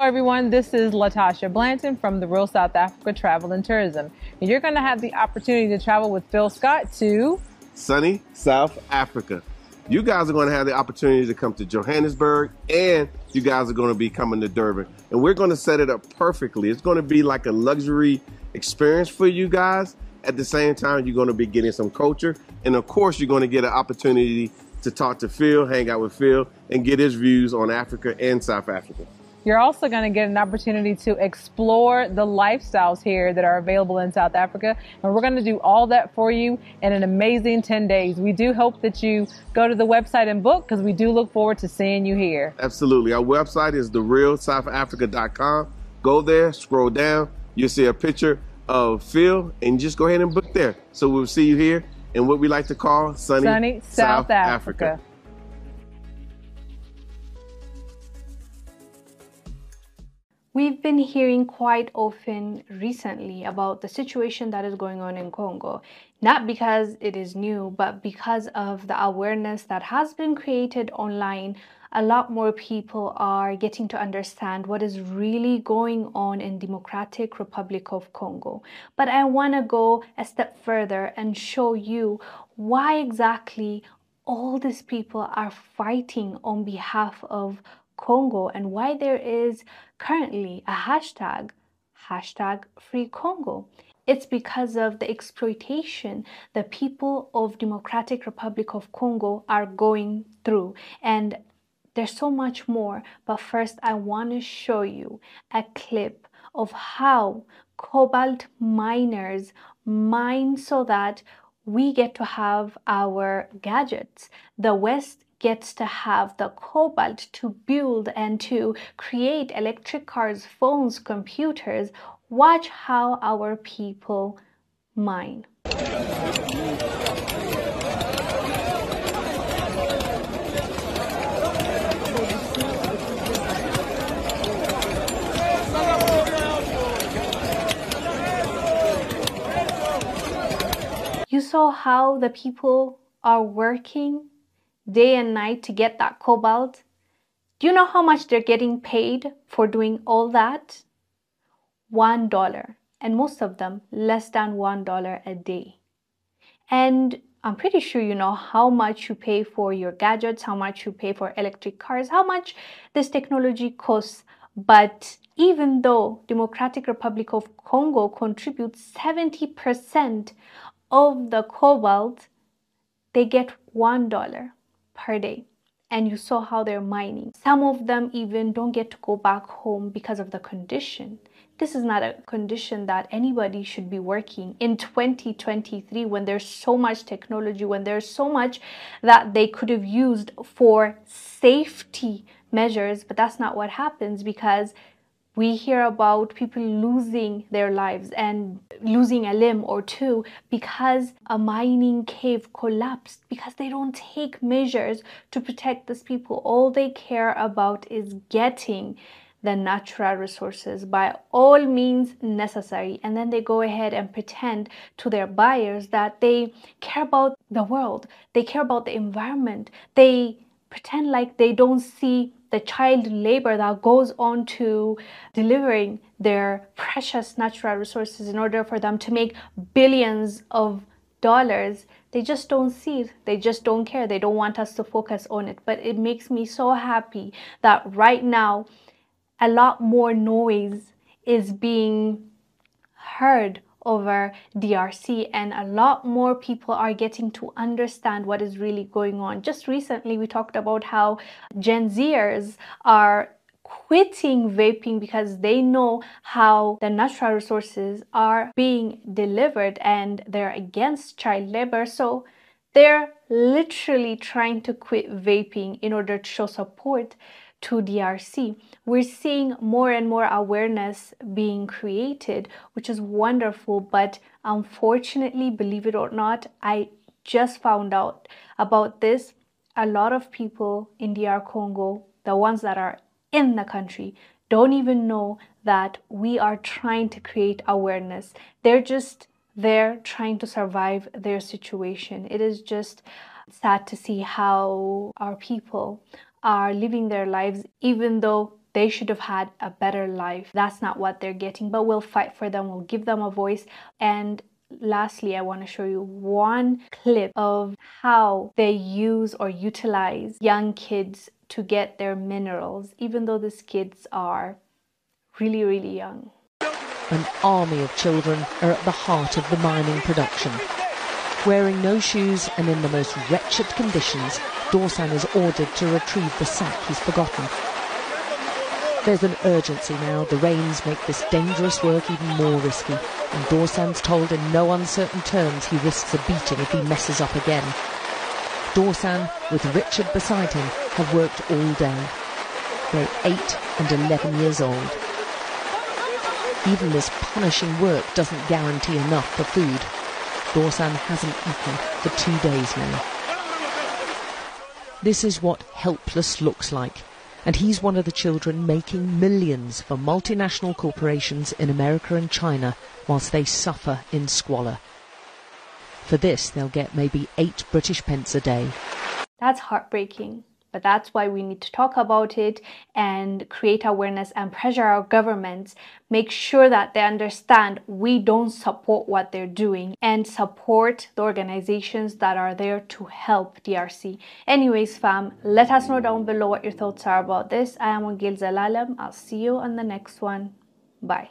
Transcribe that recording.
Hello everyone, this is Latasha Blanton from the Real South Africa Travel and Tourism. And you're going to have the opportunity to travel with Phil Scott to sunny South Africa. You guys are going to have the opportunity to come to Johannesburg and you guys are going to be coming to Durban. And we're going to set it up perfectly. It's going to be like a luxury experience for you guys. At the same time, you're going to be getting some culture. And of course, you're going to get an opportunity to talk to Phil, hang out with Phil, and get his views on Africa and South Africa. You're also going to get an opportunity to explore the lifestyles here that are available in South Africa. And we're going to do all that for you in an amazing 10 days. We do hope that you go to the website and book because we do look forward to seeing you here. Absolutely. Our website is therealsouthafrica.com. Go there, scroll down, you'll see a picture of Phil, and just go ahead and book there. So we'll see you here in what we like to call sunny, sunny South, South Africa. Africa. We've been hearing quite often recently about the situation that is going on in Congo, not because it is new, but because of the awareness that has been created online. A lot more people are getting to understand what is really going on in Democratic Republic of Congo. But I want to go a step further and show you why exactly all these people are fighting on behalf of Congo and why there is currently a hashtag, hashtag Free Congo. It's because of the exploitation the people of Democratic Republic of Congo are going through. And there's so much more, but first I want to show you a clip of how cobalt miners mine so that we get to have our gadgets. The West gets to have the cobalt to build and to create electric cars, phones, computers. Watch how our people mine. You saw how the people are working day and night to get that cobalt. Do you know how much they're getting paid for doing all that? One dollar, and most of them less than one dollar a day. And I'm pretty sure you know how much you pay for your gadgets, how much you pay for electric cars, how much this technology costs. But even though Democratic Republic of Congo contributes 70% of the cobalt, they get $1 per day and you saw how they're mining. Some of them even don't get to go back home because of the condition. This is not a condition that anybody should be working in 2023 when there's so much technology, when there's so much that they could have used for safety measures, but that's not what happens because we hear about people losing their lives and losing a limb or two because a mining cave collapsed because they don't take measures to protect these people. All they care about is getting the natural resources by all means necessary. And then they go ahead and pretend to their buyers that they care about the world, they care about the environment, they pretend like they don't see the child labor that goes on to delivering their precious natural resources in order for them to make billions of dollars. They just don't see it. They just don't care. They don't want us to focus on it. But it makes me so happy that right now a lot more noise is being heard over DRC, and a lot more people are getting to understand what is really going on. Just recently, we talked about how Gen Zers are quitting vaping because they know how the natural resources are being delivered and they're against child labor. So they're literally trying to quit vaping in order to show support to DRC. We're seeing more and more awareness being created, which is wonderful. But unfortunately, believe it or not, I just found out about this. A lot of people in DR Congo, the ones that are in the country, don't even know that we are trying to create awareness. They're just there trying to survive their situation. It is just sad to see how our people are living their lives even though they should have had a better life. That's not what they're getting, but we'll fight for them. We'll give them a voice. And lastly, I want to show you one clip of how they use or utilize young kids to get their minerals, even though these kids are really, really young. An army of children are at the heart of the mining production. Wearing no shoes and in the most wretched conditions, Dorsan is ordered to retrieve the sack he's forgotten. There's an urgency now. The rains make this dangerous work even more risky, and Dorsan's told in no uncertain terms he risks a beating if he messes up again. Dorsan, with Richard beside him, have worked all day. They're 8 and 11 years old. Even this punishing work doesn't guarantee enough for food. Dorsan hasn't eaten for two days now. This is what helpless looks like, and he's one of the children making millions for multinational corporations in America and China whilst they suffer in squalor. For this, they'll get maybe eight British pence a day. That's heartbreaking. But that's why we need to talk about it and create awareness and pressure our governments. Make sure that they understand we don't support what they're doing and support the organizations that are there to help DRC. Anyways, fam, let us know down below what your thoughts are about this. I am Wongel Zelalem. I'll see you on the next one. Bye.